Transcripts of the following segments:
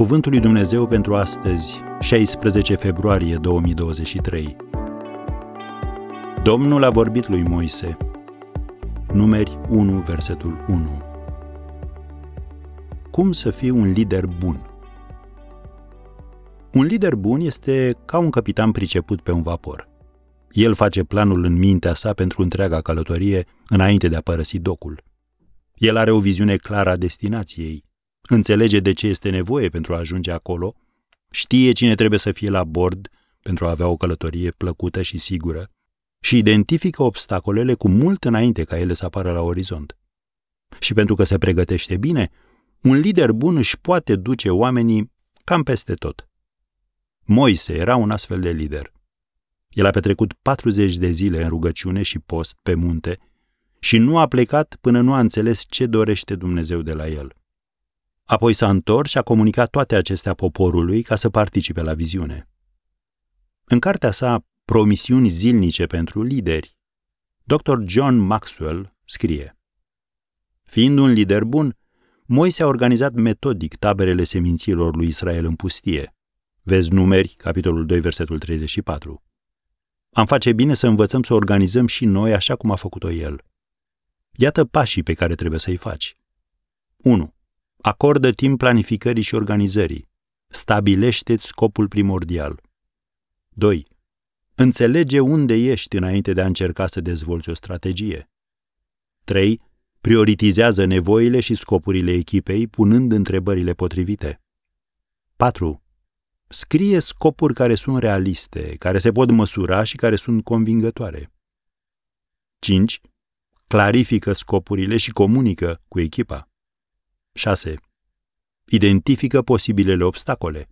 Cuvântul lui Dumnezeu pentru astăzi, 16 februarie 2023. Domnul a vorbit lui Moise. Numeri 1, versetul 1. Cum să fii un lider bun? Un lider bun este ca un capitan priceput pe un vapor. El face planul în mintea sa pentru întreaga călătorie înainte de a părăsi docul. El are o viziune clară a destinației, înțelege de ce este nevoie pentru a ajunge acolo, știe cine trebuie să fie la bord pentru a avea o călătorie plăcută și sigură și identifică obstacolele cu mult înainte ca ele să apară la orizont. Și pentru că se pregătește bine, un lider bun își poate duce oamenii cam peste tot. Moise era un astfel de lider. El a petrecut 40 de zile în rugăciune și post pe munte și nu a plecat până nu a înțeles ce dorește Dumnezeu de la el. Apoi s-a întors și a comunicat toate acestea poporului ca să participe la viziune. În cartea sa Promisiuni zilnice pentru lideri, Dr. John Maxwell scrie Fiind un lider bun, Moise a organizat metodic taberele seminților lui Israel în pustie. Vezi numeri, capitolul 2, versetul 34. Am face bine să învățăm să organizăm și noi așa cum a făcut-o el. Iată pașii pe care trebuie să-i faci. 1. Acordă timp planificării și organizării. Stabilește-ți scopul primordial. 2. Înțelege unde ești înainte de a încerca să dezvolți o strategie. 3. Prioritizează nevoile și scopurile echipei punând întrebările potrivite. 4. Scrie scopuri care sunt realiste, care se pot măsura și care sunt convingătoare. 5. Clarifică scopurile și comunică cu echipa. 6. Identifică posibilele obstacole.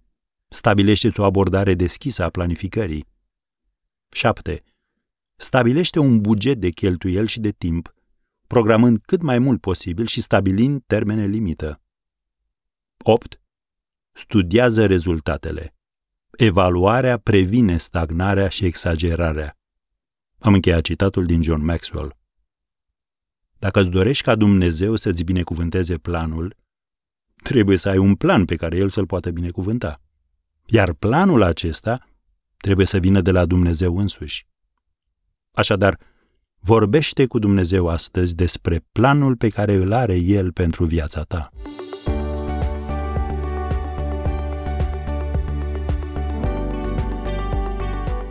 Stabilește o abordare deschisă a planificării. 7. Stabilește un buget de cheltuieli și de timp, programând cât mai mult posibil și stabilind termene limită. 8. Studiază rezultatele. Evaluarea previne stagnarea și exagerarea. Am încheiat citatul din John Maxwell. Dacă îți dorești ca Dumnezeu să-ți binecuvânteze planul, trebuie să ai un plan pe care El să-l poată binecuvânta. Iar planul acesta trebuie să vină de la Dumnezeu însuși. Așadar, vorbește cu Dumnezeu astăzi despre planul pe care îl are El pentru viața ta.